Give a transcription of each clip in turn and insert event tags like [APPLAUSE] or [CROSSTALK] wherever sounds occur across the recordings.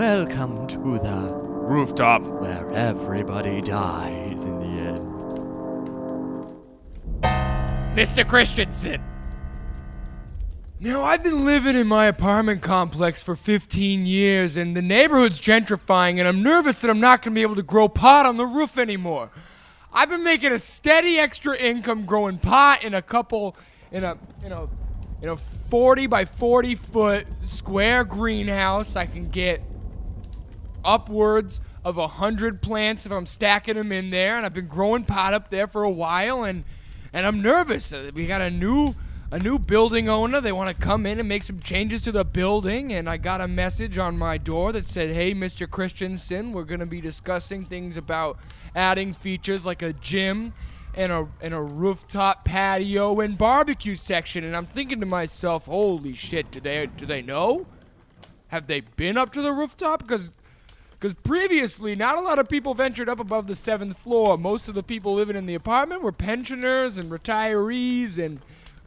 Welcome to the Rooftop. where everybody dies in the end. Mr. Christensen. Now, I've been living in my apartment complex for 15 years, and the neighborhood's gentrifying, and I'm nervous that I'm not going to be able to grow pot on the roof anymore. I've been making a steady extra income growing pot in a couple, in a, in a, in a 40 by 40 foot square greenhouse. I can get upwards of a hundred plants if I'm stacking them in there, and I've been growing pot up there for a while, and and I'm nervous. Uh, We got a new a new building owner. They want to come in and make some changes to the building, and I got a message on my door that said, "Hey, Mr. Christensen, we're gonna be discussing things about adding features like a gym." And a, and a rooftop patio and barbecue section, and I'm thinking to myself, "Holy shit! Do they do they know? Have they been up to the rooftop? Because because previously, not a lot of people ventured up above the seventh floor. Most of the people living in the apartment were pensioners and retirees and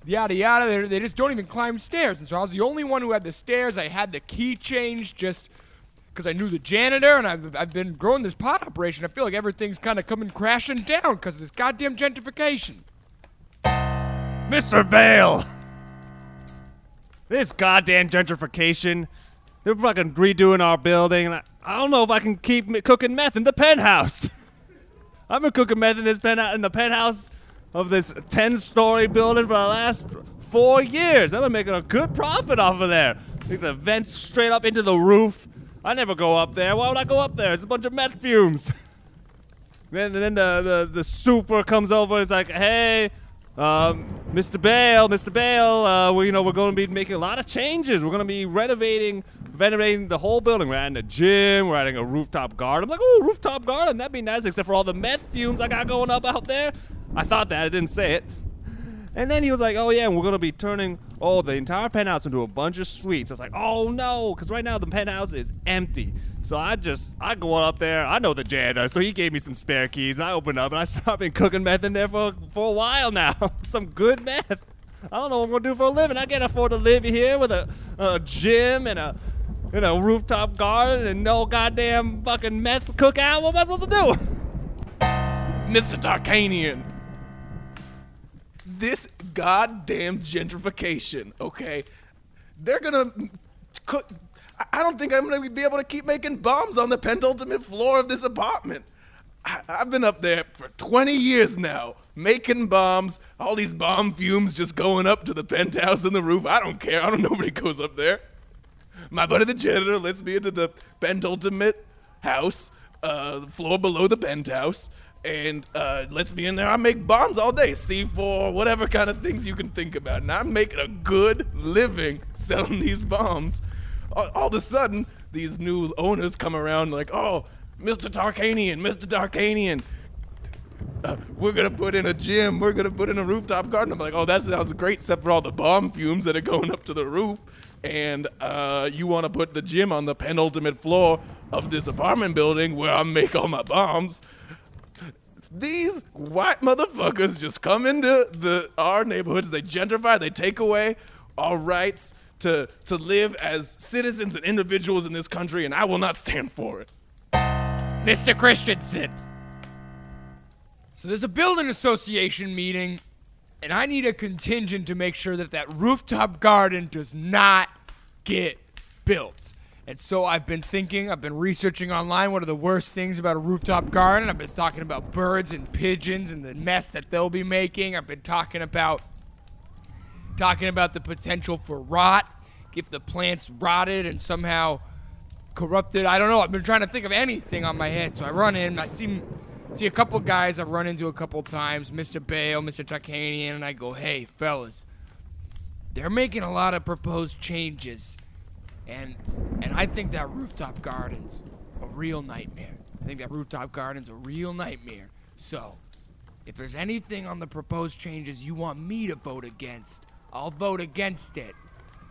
yada yada. They, they just don't even climb stairs. And so I was the only one who had the stairs. I had the key changed just because I knew the janitor, and I've, I've been growing this pot operation. I feel like everything's kind of coming crashing down because of this goddamn gentrification. Mr. Bale! This goddamn gentrification. They're fucking redoing our building, I, don't know if I can keep cooking meth in the penthouse. [LAUGHS] I've been cooking meth in this penthouse in the penthouse of this 10-story building for the last four years. I've been making a good profit off of there. The vents straight up into the roof. I never go up there. Why would I go up there? It's a bunch of meth fumes. [LAUGHS] Then, then the, the, the super comes over it's like, hey, um, Mr. Bale, Mr. Bale, uh, we, you know, we're going to be making a lot of changes. We're going to be renovating, renovating the whole building. We're adding a gym. We're adding a rooftop garden. I'm like, oh, rooftop garden, that'd be nice, except for all the meth fumes I got going up out there. I thought that, I didn't say it. And then he was like, oh yeah, we're gonna be turning oh the entire penthouse into a bunch of suites. I was like, oh no, because right now the penthouse is empty. So I just I go up there. I know the janitor, so he gave me some spare keys. And I opened up and I [LAUGHS] started been cooking meth in there for for a while now. [LAUGHS] some good meth. I don't know what I'm gonna do for a living. I can't afford to live here with a, a gym and a and a rooftop garden and no goddamn fucking meth cookout. What am I supposed to do? Mr. Tarkanian. This goddamn gentrification, okay? They're gonna cook. I- don't think I'm gonna be able to keep making bombs on the penultimate floor of this apartment. I- I've been up there for 20 years now, making bombs, all these bomb fumes just going up to the penthouse and the roof. I don't care. I don't know nobody goes up there. My buddy the janitor lets me into the penultimate house, uh, the floor below the penthouse, and uh, lets me in there. I make bombs all day, C4, whatever kind of things you can think about. And I'm making a good living selling these bombs. All, all of a sudden, these new owners come around like, oh, Mr. Tarkanian, Mr. Tarkanian, uh, we're gonna put in a gym. We're gonna put in a rooftop garden. I'm like, oh, that sounds great, except for all the bomb fumes that are going up to the roof. And uh, you want to put the gym on the penultimate floor of this apartment building where I make all my bombs. These white motherfuckers just come into the our neighborhoods. They gentrify. They take away our rights to to live as citizens and individuals in this country, and I will not stand for it. Mr. Christensen. So there's a building association meeting, and I need a contingent to make sure that that rooftop garden does not get built. And so I've been thinking, I've been researching online what are the worst things about a rooftop garden. I've been talking about birds and pigeons and the mess that they'll be making. I've been talking about talking about the potential for rot if the plants rotted and somehow corrupted. I don't know. I've been trying to think of anything on my head. So I run in. I see see a couple guys I've run into a couple times, Mr. Bale, Mr. Tarkanian, and I go, "Hey, fellas, they're making a lot of proposed changes, and and I think that rooftop garden's a real nightmare. I think that rooftop garden's a real nightmare. So." If there's anything on the proposed changes you want me to vote against, I'll vote against it.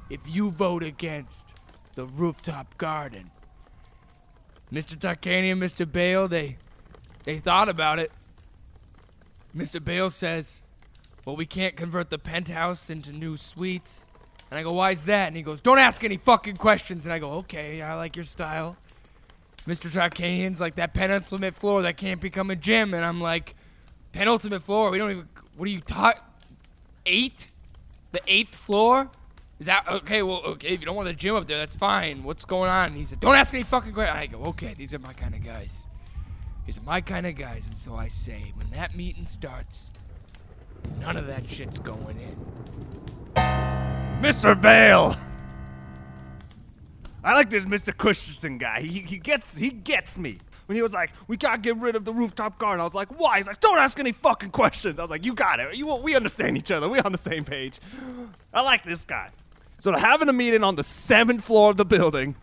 If you vote against the rooftop garden. Mr. Tarkanian, Mr. Bale, they they thought about it. Mr. Bale says, Well, we can't convert the penthouse into new suites. And I go, Why's that? And he goes, Don't ask any fucking questions. And I go, Okay, I like your style. Mr. Tarkanian's like that penultimate floor that can't become a gym, and I'm like, penultimate floor. We don't even. What are you taught? Eight? The eighth floor? Is that okay? Well, okay. If you don't want the gym up there, that's fine. What's going on? And he said, "Don't ask any fucking questions." I go, "Okay, these are my kind of guys. Are my kind of guys." And so I say, when that meeting starts, none of that shit's going in. Mr. Bale. I like this Mr. Christensen guy. He, he gets he gets me. When he was like, "We gotta get rid of the rooftop garden," I was like, "Why?" He's like, "Don't ask any fucking questions." I was like, "You got it. You we understand each other. We're on the same page." I like this guy. So they're having a meeting on the seventh floor of the building,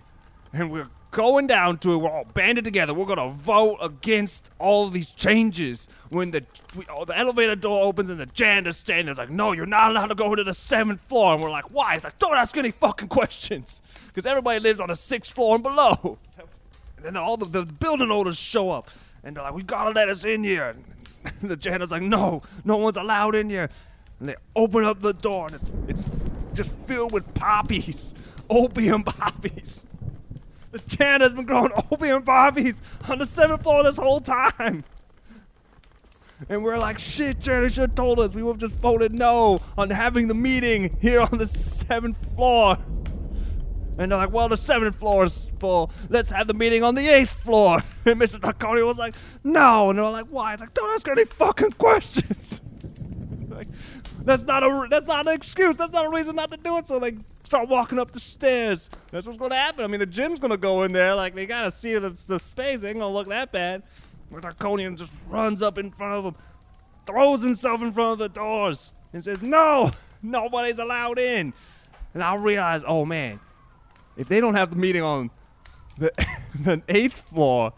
and we're going down to it. We're all banded together. We're gonna vote against all these changes. When the we, oh, the elevator door opens and the janitor's standing there's like, "No, you're not allowed to go to the seventh floor." And we're like, "Why?" He's like, "Don't ask any fucking questions, because everybody lives on the sixth floor and below." And then all the, the building owners show up, and they're like, "We gotta let us in here." And [LAUGHS] the janitor's like, "No, no one's allowed in here." And they open up the door, and it's it's just filled with poppies, [LAUGHS] opium poppies. The janitor's been growing [LAUGHS] opium poppies on the seventh floor this whole time. And we're like, shit, Janitor should have told us. We would have just voted no on having the meeting here on the seventh floor. And they're like, well, the seventh floor is full. Let's have the meeting on the eighth floor. [LAUGHS] And Mr. Takoni was like, no. And they're like, why? It's like, don't ask any fucking questions. [LAUGHS] like, that's not a that's not an excuse. That's not a reason not to do it. So they start walking up the stairs. That's what's gonna happen. I mean, the gym's gonna go in there. Like they gotta see that it's the space. It ain't gonna look that bad. But Draconian just runs up in front of them, throws himself in front of the doors, and says, "No, nobody's allowed in." And I realize, oh man, if they don't have the meeting on the [LAUGHS] the eighth floor,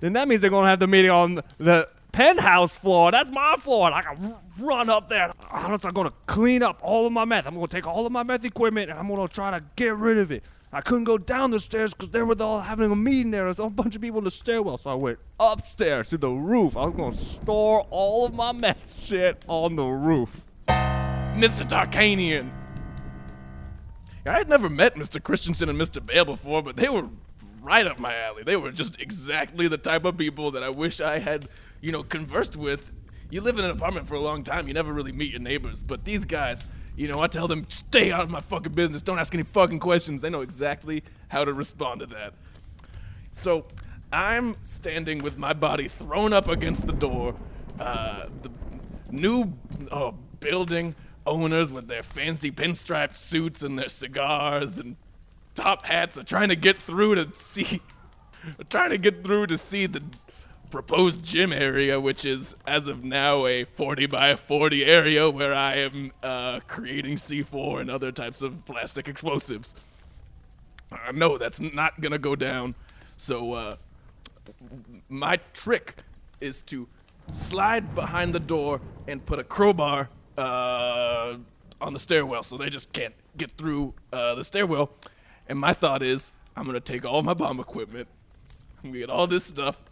then that means they're gonna have the meeting on the penthouse floor. That's my floor. And I can run up there. I'm just gonna clean up all of my meth. I'm gonna take all of my meth equipment and I'm gonna try to get rid of it. I couldn't go down the stairs because they were all having a meeting there. There's a bunch of people in the stairwell, so I went upstairs to the roof. I was gonna store all of my meth shit on the roof. Mr. Tarkanian. I had never met Mr. Christensen and Mr. Bale before, but they were right up my alley. They were just exactly the type of people that I wish I had, you know, conversed with. You live in an apartment for a long time, you never really meet your neighbors, but these guys, you know, I tell them, stay out of my fucking business, don't ask any fucking questions. They know exactly how to respond to that. So I'm standing with my body thrown up against the door. Uh, the new uh, building owners with their fancy pinstripe suits and their cigars and top hats are trying to get through to see, [LAUGHS] trying to get through to see the proposed gym area, which is as of now a 40 by 40 area where I am uh, creating C4 and other types of plastic explosives. I know that's not gonna go down. So uh, my trick is to slide behind the door and put a crowbar uh, on the stairwell, so they just can't get through uh, the stairwell. And my thought is, I'm gonna take all my bomb equipment, we get all this stuff,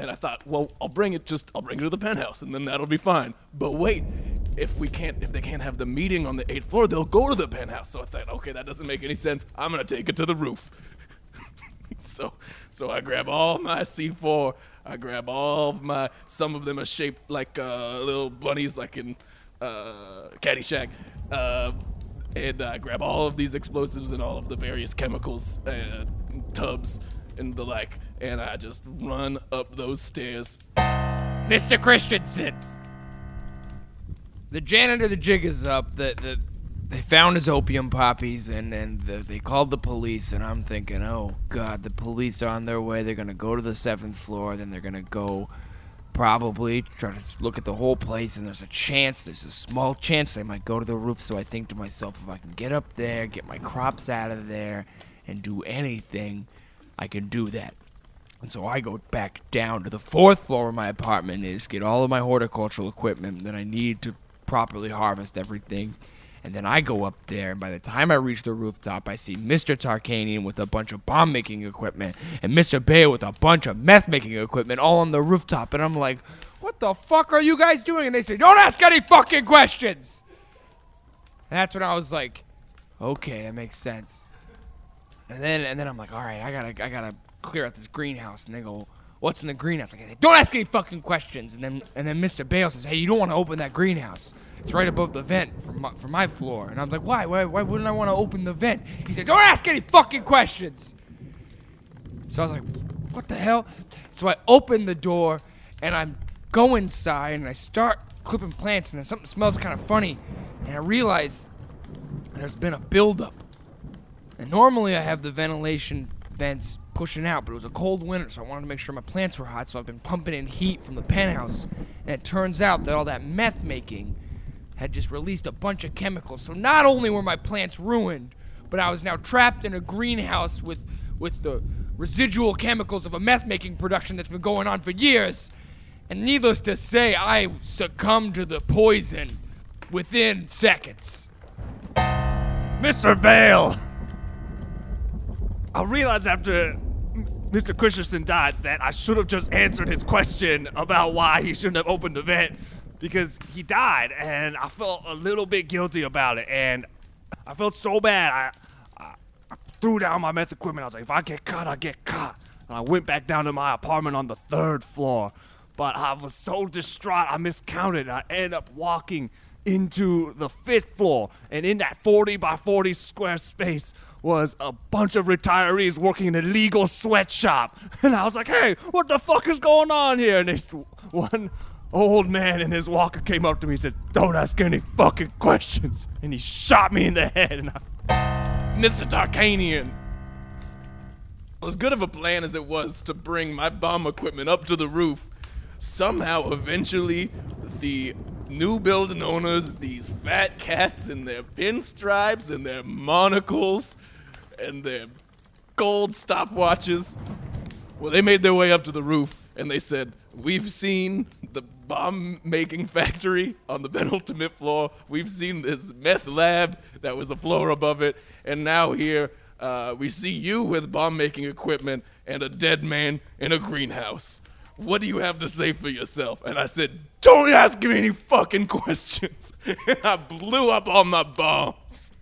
and I thought, well, I'll bring it just, I'll bring it to the penthouse, and then that'll be fine. But wait, if we can't, if they can't have the meeting on the eighth floor, they'll go to the penthouse. So I thought, okay, that doesn't make any sense. I'm gonna take it to the roof. [LAUGHS] so, so I grab all my C4. I grab all of my. Some of them are shaped like uh, little bunnies, like in uh, Caddyshack. Uh, and I grab all of these explosives and all of the various chemicals, uh, tubs, and the like, and I just run up those stairs. Mr. Christensen. The janitor, the jig is up. The, the, they found his opium poppies and, and the, they called the police. And I'm thinking, oh, God, the police are on their way. They're going to go to the seventh floor. Then they're going to go probably try to look at the whole place. And there's a chance, there's a small chance they might go to the roof. So I think to myself, if I can get up there, get my crops out of there, and do anything, I can do that. And so I go back down to the fourth floor where my apartment is, get all of my horticultural equipment that I need to properly harvest everything. And then I go up there, and by the time I reach the rooftop, I see Mr. Tarkanian with a bunch of bomb making equipment and Mr. Bale with a bunch of meth making equipment all on the rooftop. And I'm like, what the fuck are you guys doing? And they say, don't ask any fucking questions. And that's when I was like, okay, that makes sense. And then and then I'm like, all right, I gotta I gotta clear out this greenhouse, and they go, "What's in the greenhouse?" Like, I don't ask any fucking questions. And then and then Mr. Bale says, "Hey, you don't want to open that greenhouse. It's right above the vent from my, from my floor." And I'm like, "Why? Why? Why wouldn't I want to open the vent?" He said, "Don't ask any fucking questions." So I was like, "What the hell?" So I open the door, and I'm go inside, and I start clipping plants, and then something smells kind of funny, and I realize there's been a buildup. And normally I have the ventilation vents pushing out, but it was a cold winter, so I wanted to make sure my plants were hot, so I've been pumping in heat from the penthouse. And it turns out that all that meth making had just released a bunch of chemicals. So not only were my plants ruined, but I was now trapped in a greenhouse with with the residual chemicals of a meth making production that's been going on for years. And needless to say, I succumbed to the poison within seconds. Mr. Bale! I realized after Mr. Christensen died that I should have just answered his question about why he shouldn't have opened the vent because he died and I felt a little bit guilty about it and I felt so bad. I, I, I threw down my meth equipment. I was like, if I get caught, I get caught. And I went back down to my apartment on the third floor. But I was so distraught, I miscounted. I ended up walking into the fifth floor. And in that 40 by 40 square space was a bunch of retirees working in a legal sweatshop. [LAUGHS] And I was like, hey, what the fuck is going on here? And this one old man in his walker came up to me and said, don't ask any fucking questions. And he shot me in the head. And I, Mr. Tarkanian. As good of a plan as it was to bring my bomb equipment up to the roof, somehow eventually the new building owners, these fat cats in their pinstripes and their monocles and their gold stopwatches, well, they made their way up to the roof and they said, We've seen the bomb making factory on the penultimate floor. We've seen this meth lab that was a floor above it. And now here uh, we see you with bomb making equipment and a dead man in a greenhouse. What do you have to say for yourself? And I said, Don't ask me any fucking [LAUGHS] questions. [LAUGHS] and I blew up all my bombs.